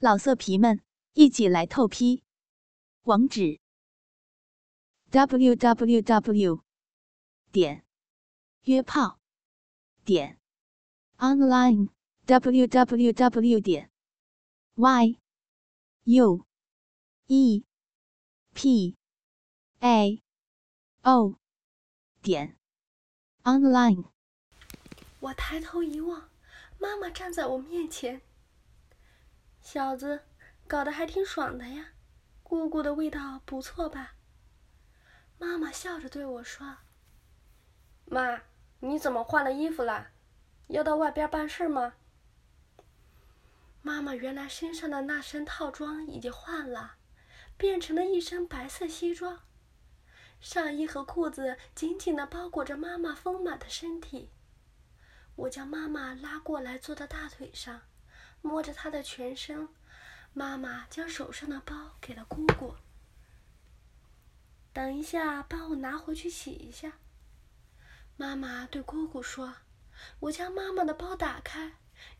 老色皮们，一起来透批！网址：w w w 点约炮点 online w w w 点 y u e p a o 点 online。我抬头一望，妈妈站在我面前。小子，搞得还挺爽的呀，姑姑的味道不错吧？妈妈笑着对我说：“妈，你怎么换了衣服了？要到外边办事吗？”妈妈原来身上的那身套装已经换了，变成了一身白色西装，上衣和裤子紧紧的包裹着妈妈丰满的身体。我将妈妈拉过来，坐到大腿上。摸着他的全身，妈妈将手上的包给了姑姑。等一下，帮我拿回去洗一下。妈妈对姑姑说：“我将妈妈的包打开，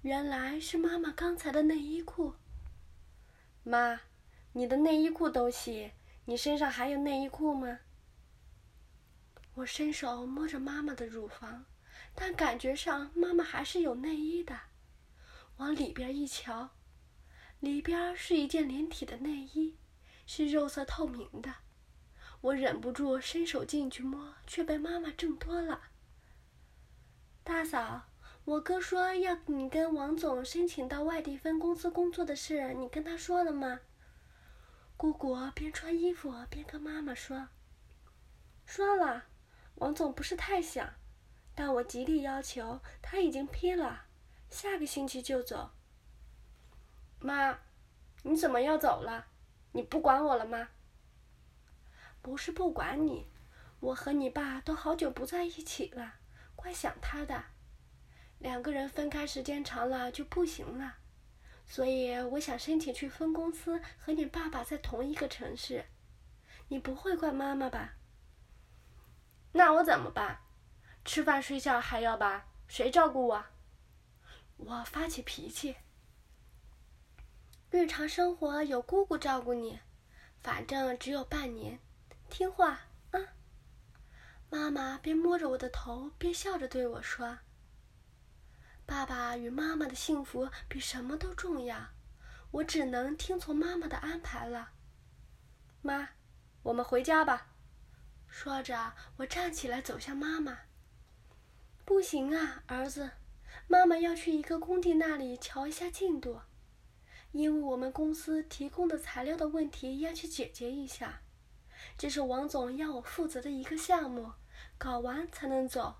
原来是妈妈刚才的内衣裤。”妈，你的内衣裤都洗，你身上还有内衣裤吗？我伸手摸着妈妈的乳房，但感觉上妈妈还是有内衣的。往里边一瞧，里边是一件连体的内衣，是肉色透明的。我忍不住伸手进去摸，却被妈妈挣脱了。大嫂，我哥说要你跟王总申请到外地分公司工作的事，你跟他说了吗？姑姑边穿衣服边跟妈妈说：“说了，王总不是太想，但我极力要求，他已经批了。”下个星期就走。妈，你怎么要走了？你不管我了吗？不是不管你，我和你爸都好久不在一起了，怪想他的。两个人分开时间长了就不行了，所以我想申请去分公司和你爸爸在同一个城市。你不会怪妈妈吧？那我怎么办？吃饭睡觉还要吧？谁照顾我？我发起脾气。日常生活有姑姑照顾你，反正只有半年，听话啊！妈妈边摸着我的头，边笑着对我说：“爸爸与妈妈的幸福比什么都重要，我只能听从妈妈的安排了。”妈，我们回家吧。说着，我站起来走向妈妈。不行啊，儿子。妈妈要去一个工地那里瞧一下进度，因为我们公司提供的材料的问题要去解决一下，这是王总要我负责的一个项目，搞完才能走。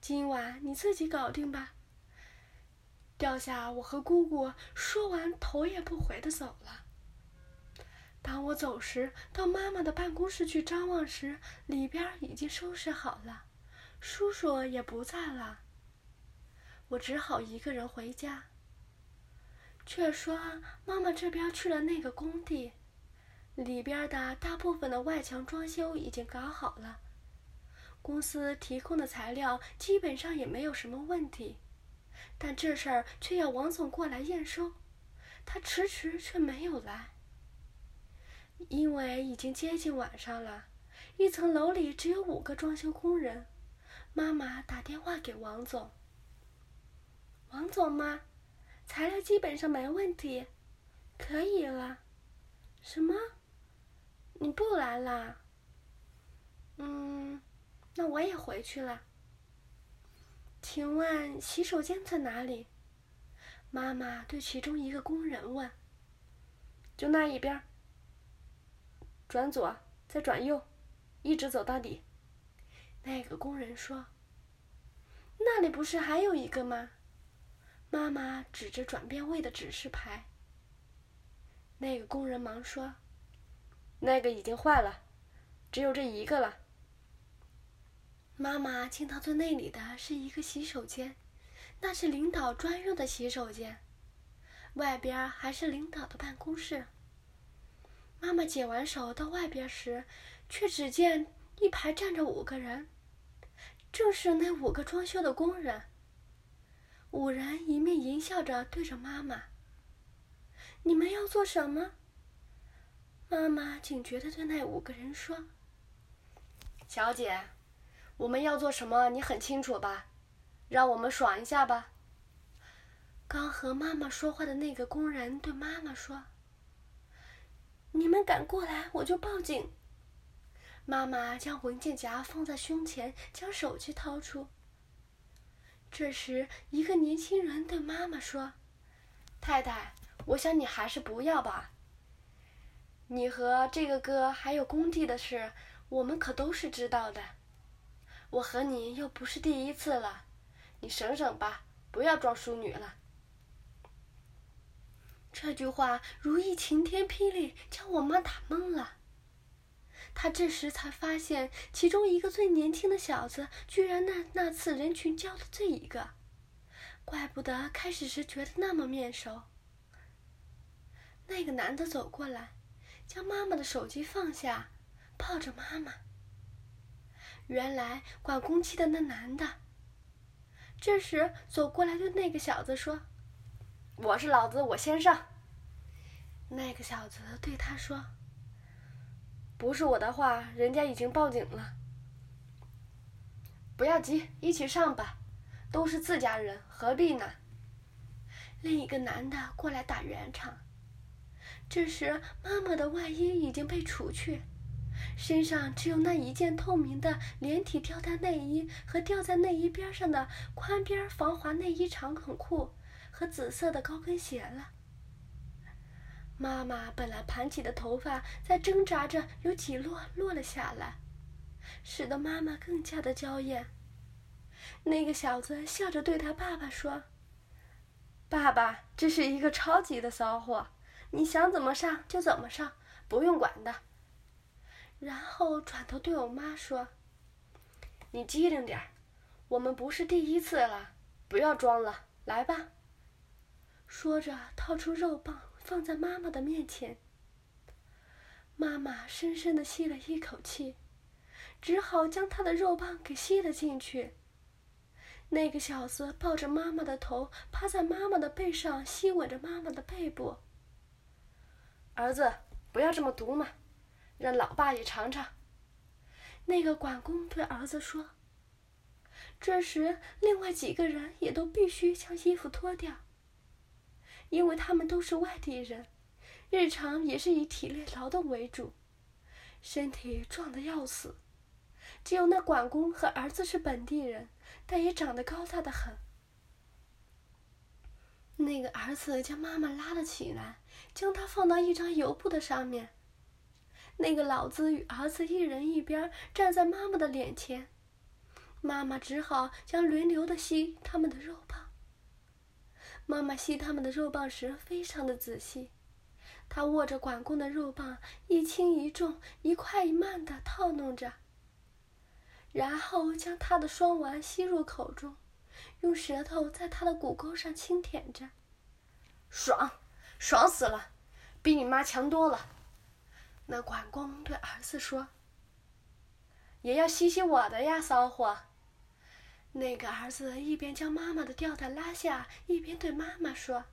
今晚你自己搞定吧。掉下我和姑姑说完，头也不回的走了。当我走时，到妈妈的办公室去张望时，里边已经收拾好了，叔叔也不在了。我只好一个人回家。却说妈妈这边去了那个工地，里边的大部分的外墙装修已经搞好了，公司提供的材料基本上也没有什么问题，但这事儿却要王总过来验收，他迟迟却没有来。因为已经接近晚上了，一层楼里只有五个装修工人，妈妈打电话给王总。王总吗？材料基本上没问题，可以了。什么？你不来了？嗯，那我也回去了。请问洗手间在哪里？妈妈对其中一个工人问。就那一边。转左，再转右，一直走到底。那个工人说：“那里不是还有一个吗？”妈妈指着转变位的指示牌。那个工人忙说：“那个已经坏了，只有这一个了。”妈妈进到最内里的是一个洗手间，那是领导专用的洗手间，外边还是领导的办公室。妈妈解完手到外边时，却只见一排站着五个人，正是那五个装修的工人。五人一面淫笑着对着妈妈。你们要做什么？”妈妈警觉的对那五个人说：“小姐，我们要做什么？你很清楚吧？让我们爽一下吧。”刚和妈妈说话的那个工人对妈妈说：“你们敢过来，我就报警。”妈妈将文件夹放在胸前，将手机掏出。这时，一个年轻人对妈妈说：“太太，我想你还是不要吧。你和这个哥还有工地的事，我们可都是知道的。我和你又不是第一次了，你省省吧，不要装淑女了。”这句话如一晴天霹雳，将我妈打懵了。他这时才发现，其中一个最年轻的小子，居然那那次人群交的这一个，怪不得开始时觉得那么面熟。那个男的走过来，将妈妈的手机放下，抱着妈妈。原来管工期的那男的，这时走过来对那个小子说。我是老子，我先上。那个小子对他说：“不是我的话，人家已经报警了。不要急，一起上吧，都是自家人，何必呢？”另一个男的过来打圆场。这时，妈妈的外衣已经被除去，身上只有那一件透明的连体吊带内衣和吊在内衣边上的宽边防滑内衣长筒裤。和紫色的高跟鞋了。妈妈本来盘起的头发在挣扎着，有几落落了下来，使得妈妈更加的娇艳。那个小子笑着对他爸爸说：“爸爸，这是一个超级的骚货，你想怎么上就怎么上，不用管的。”然后转头对我妈说：“你机灵点儿，我们不是第一次了，不要装了，来吧。”说着，掏出肉棒放在妈妈的面前。妈妈深深的吸了一口气，只好将他的肉棒给吸了进去。那个小子抱着妈妈的头，趴在妈妈的背上，吸吻着妈妈的背部。儿子，不要这么毒嘛，让老爸也尝尝。那个管工对儿子说。这时，另外几个人也都必须将衣服脱掉。因为他们都是外地人，日常也是以体力劳动为主，身体壮得要死。只有那管工和儿子是本地人，但也长得高大的很。那个儿子将妈妈拉了起来，将她放到一张油布的上面。那个老子与儿子一人一边站在妈妈的脸前，妈妈只好将轮流的吸他们的肉棒。妈妈吸他们的肉棒时非常的仔细，她握着管工的肉棒，一轻一重，一快一慢的套弄着，然后将他的双丸吸入口中，用舌头在他的骨沟上轻舔着，爽，爽死了，比你妈强多了。那管工对儿子说：“也要吸吸我的呀，骚货。”那个儿子一边将妈妈的吊带拉下，一边对妈妈说：“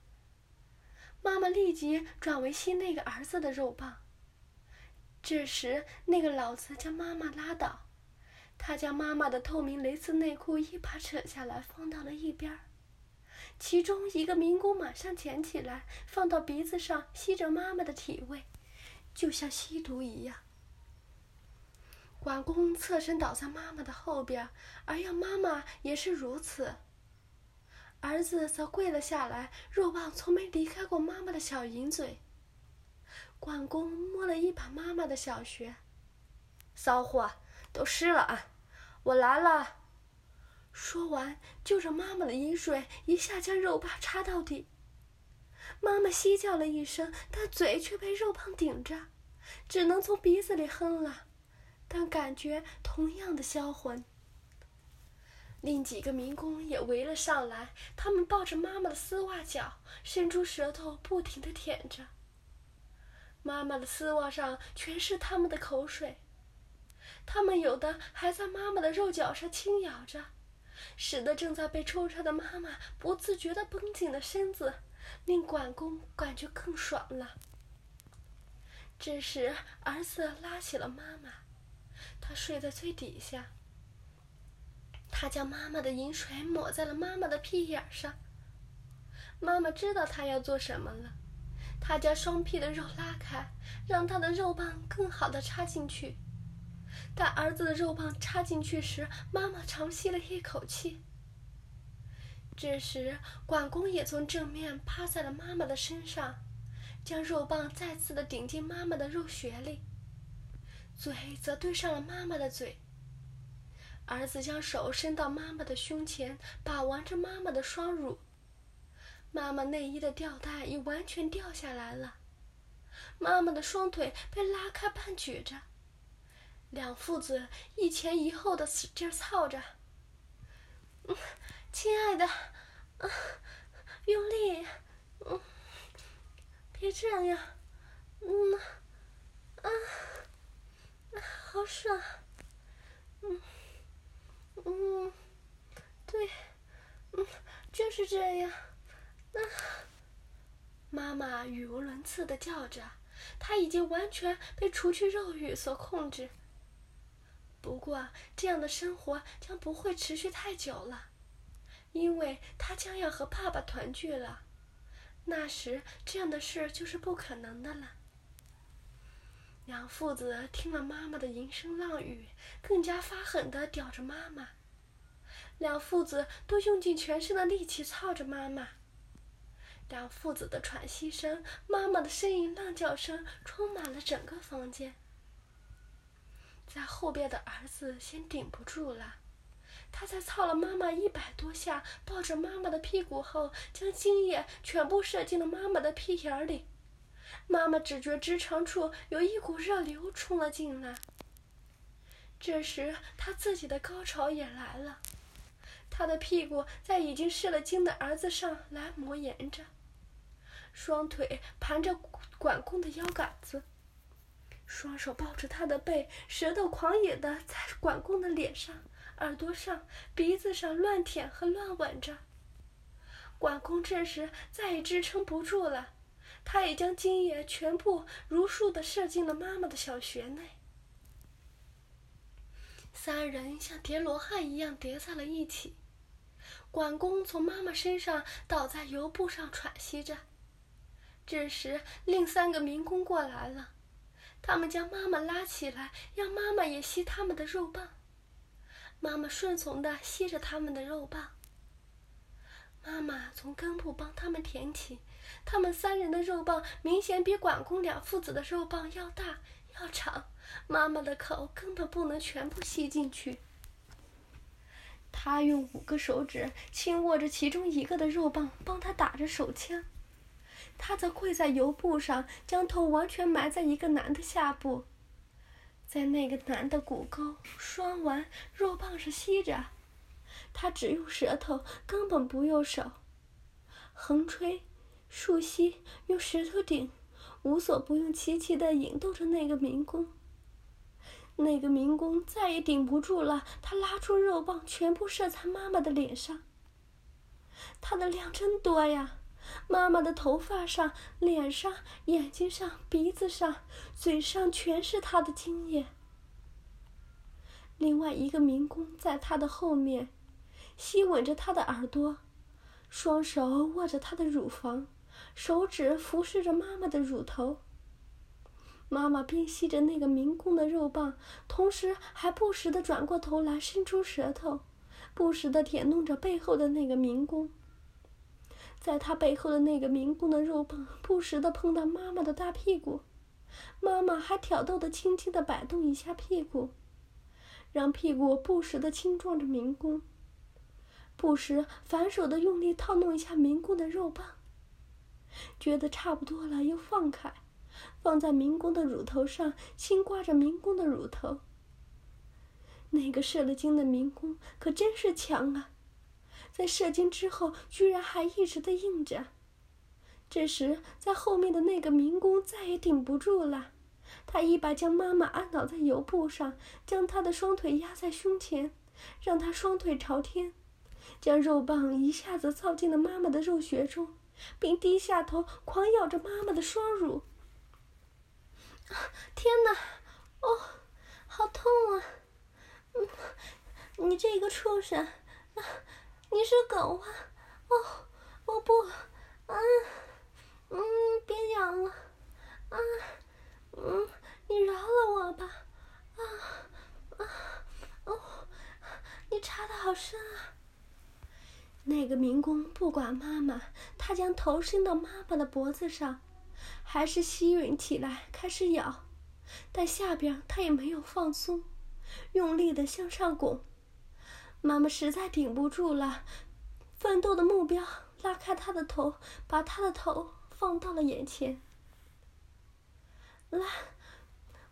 妈妈立即转为吸那个儿子的肉棒。”这时，那个老子将妈妈拉倒，他将妈妈的透明蕾丝内裤一把扯下来，放到了一边。其中一个民工马上捡起来，放到鼻子上吸着妈妈的体味，就像吸毒一样。管工侧身倒在妈妈的后边，而要妈妈也是如此。儿子则跪了下来，肉棒从没离开过妈妈的小银嘴。管工摸了一把妈妈的小穴，骚货，都湿了啊！我来了。说完，就着妈妈的饮水，一下将肉棒插到底。妈妈嬉叫了一声，但嘴却被肉棒顶着，只能从鼻子里哼了。但感觉同样的销魂。另几个民工也围了上来，他们抱着妈妈的丝袜脚，伸出舌头不停的舔着。妈妈的丝袜上全是他们的口水，他们有的还在妈妈的肉脚上轻咬着，使得正在被抽插的妈妈不自觉的绷紧了身子，令管工感觉更爽了。这时，儿子拉起了妈妈，他睡在最底下。他将妈妈的饮水抹在了妈妈的屁眼上。妈妈知道他要做什么了，他将双屁的肉拉开，让他的肉棒更好的插进去。当儿子的肉棒插进去时，妈妈长吸了一口气。这时，管工也从正面趴在了妈妈的身上。将肉棒再次的顶进妈妈的肉穴里，嘴则对上了妈妈的嘴。儿子将手伸到妈妈的胸前，把玩着妈妈的双乳。妈妈内衣的吊带已完全掉下来了，妈妈的双腿被拉开半举着，两父子一前一后的使劲操着。嗯，亲爱的，啊，用力，嗯。别这样，嗯，啊，好爽，嗯，嗯，对，嗯，就是这样，啊，妈妈语无伦次的叫着，她已经完全被除去肉欲所控制。不过，这样的生活将不会持续太久了，因为她将要和爸爸团聚了。那时，这样的事就是不可能的了。两父子听了妈妈的淫声浪语，更加发狠的叼着妈妈。两父子都用尽全身的力气操着妈妈。两父子的喘息声、妈妈的呻吟、浪叫声充满了整个房间。在后边的儿子先顶不住了。他在操了妈妈一百多下，抱着妈妈的屁股后，将精液全部射进了妈妈的屁眼里。妈妈只觉直肠处有一股热流冲了进来。这时，他自己的高潮也来了，他的屁股在已经失了精的儿子上来磨研着，双腿盘着管公的腰杆子，双手抱着他的背，舌头狂野的在管公的脸上。耳朵上、鼻子上乱舔和乱吻着。管公这时再也支撑不住了，他也将精液全部如数的射进了妈妈的小穴内。三人像叠罗汉一样叠在了一起。管公从妈妈身上倒在油布上喘息着。这时，另三个民工过来了，他们将妈妈拉起来，让妈妈也吸他们的肉棒。妈妈顺从的吸着他们的肉棒。从根部帮他们舔起，他们三人的肉棒明显比管公两父子的肉棒要大要长。妈妈的口根本不能全部吸进去。他用五个手指轻握着其中一个的肉棒，帮他打着手枪。他则跪在油布上，将头完全埋在一个男的下部。在那个男的骨沟、双丸、肉棒上吸着，他只用舌头，根本不用手，横吹、竖吸，用石头顶，无所不用其极的引逗着那个民工。那个民工再也顶不住了，他拉出肉棒，全部射在妈妈的脸上。他的量真多呀！妈妈的头发上、脸上、眼睛上、鼻子上、嘴上全是他的精液。另外一个民工在他的后面，吸吻着他的耳朵，双手握着她的乳房，手指服侍着妈妈的乳头。妈妈边吸着那个民工的肉棒，同时还不时的转过头来，伸出舌头，不时的舔弄着背后的那个民工。在他背后的那个民工的肉棒不时的碰到妈妈的大屁股，妈妈还挑逗的轻轻的摆动一下屁股，让屁股不时的轻撞着民工，不时反手的用力套弄一下民工的肉棒。觉得差不多了，又放开，放在民工的乳头上，轻刮着民工的乳头。那个射了精的民工可真是强啊！在射精之后，居然还一直的硬着。这时，在后面的那个民工再也顶不住了，他一把将妈妈按倒在油布上，将她的双腿压在胸前，让她双腿朝天，将肉棒一下子操进了妈妈的肉穴中，并低下头狂咬着妈妈的双乳。天哪！哦，好痛啊！嗯，你这个畜生！啊，你是狗啊！哦，我不，啊，嗯，别咬了，啊，嗯，你饶了我吧！啊，啊，哦，你插的好深啊！那个民工不管妈妈，他将头伸到妈妈的脖子上，还是吸吮起来，开始咬，但下边他也没有放松，用力的向上拱。妈妈实在顶不住了，奋斗的目标拉开他的头，把他的头放到了眼前。来，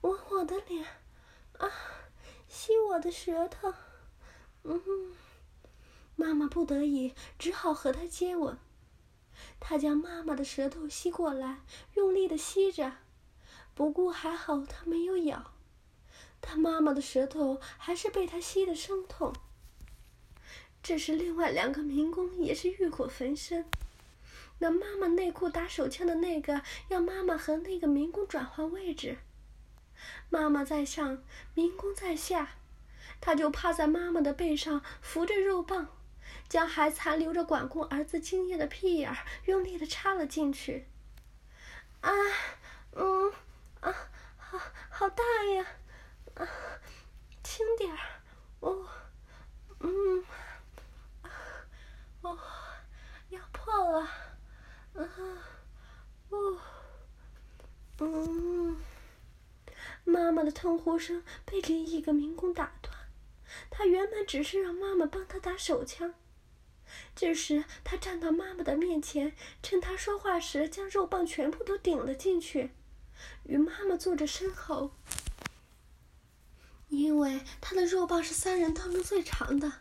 吻我的脸，啊，吸我的舌头，嗯。妈妈不得已，只好和他接吻。他将妈妈的舌头吸过来，用力的吸着。不过还好他没有咬，但妈妈的舌头还是被他吸得生痛。这时，另外两个民工也是欲火焚身。那妈妈内裤打手枪的那个，要妈妈和那个民工转换位置。妈妈在上，民工在下，他就趴在妈妈的背上，扶着肉棒。将还残留着管控儿子精液的屁眼儿用力的插了进去。啊，嗯，啊，好，好大呀！啊，轻点儿，哦，嗯，啊哦，要破了，啊，哦，嗯，妈妈的痛呼声被另一个民工打断。他原本只是让妈妈帮他打手枪。这时，他站到妈妈的面前，趁她说话时，将肉棒全部都顶了进去，与妈妈坐着身后。因为他的肉棒是三人当中最长的，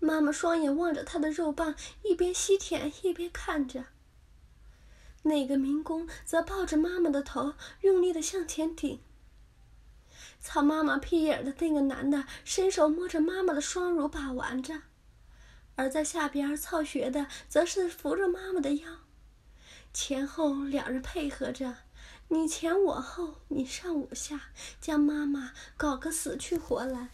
妈妈双眼望着他的肉棒，一边吸舔一边看着。那个民工则抱着妈妈的头，用力的向前顶。操妈妈屁眼的那个男的伸手摸着妈妈的双乳把玩着。而在下边操学的，则是扶着妈妈的腰，前后两人配合着，你前我后，你上我下，将妈妈搞个死去活来。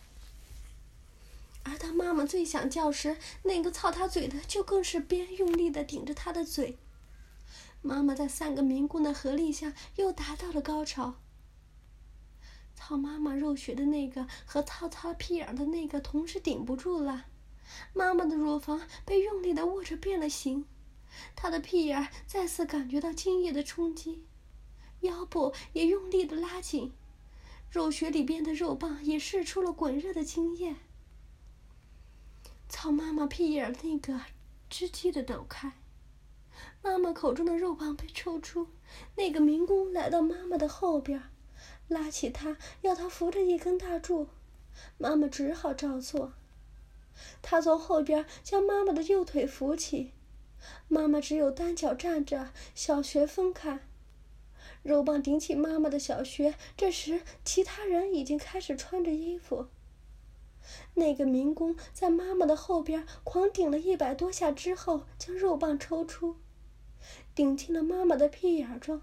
而当妈妈最想叫时，那个操她嘴的就更是边用力的顶着她的嘴。妈妈在三个民工的合力下，又达到了高潮。操妈妈肉血的那个和操她屁眼的那个同时顶不住了。妈妈的乳房被用力的握着变了形，她的屁眼再次感觉到精液的冲击，腰部也用力的拉紧，肉穴里边的肉棒也释出了滚热的精液。操妈妈屁眼那个吱叽的抖开，妈妈口中的肉棒被抽出，那个民工来到妈妈的后边，拉起她要她扶着一根大柱，妈妈只好照做。他从后边将妈妈的右腿扶起，妈妈只有单脚站着，小穴分开，肉棒顶起妈妈的小穴。这时，其他人已经开始穿着衣服。那个民工在妈妈的后边狂顶了一百多下之后，将肉棒抽出，顶进了妈妈的屁眼中。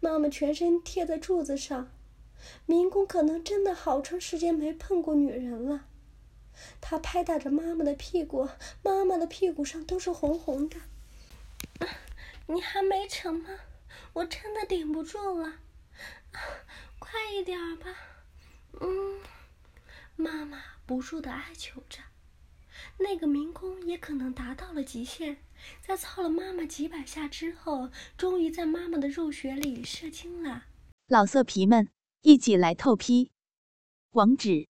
妈妈全身贴在柱子上，民工可能真的好长时间没碰过女人了。他拍打着妈妈的屁股，妈妈的屁股上都是红红的。你还没成吗？我真的顶不住了，快一点吧。嗯，妈妈不住的哀求着。那个民工也可能达到了极限，在操了妈妈几百下之后，终于在妈妈的肉穴里射精了。老色皮们，一起来透批，网址。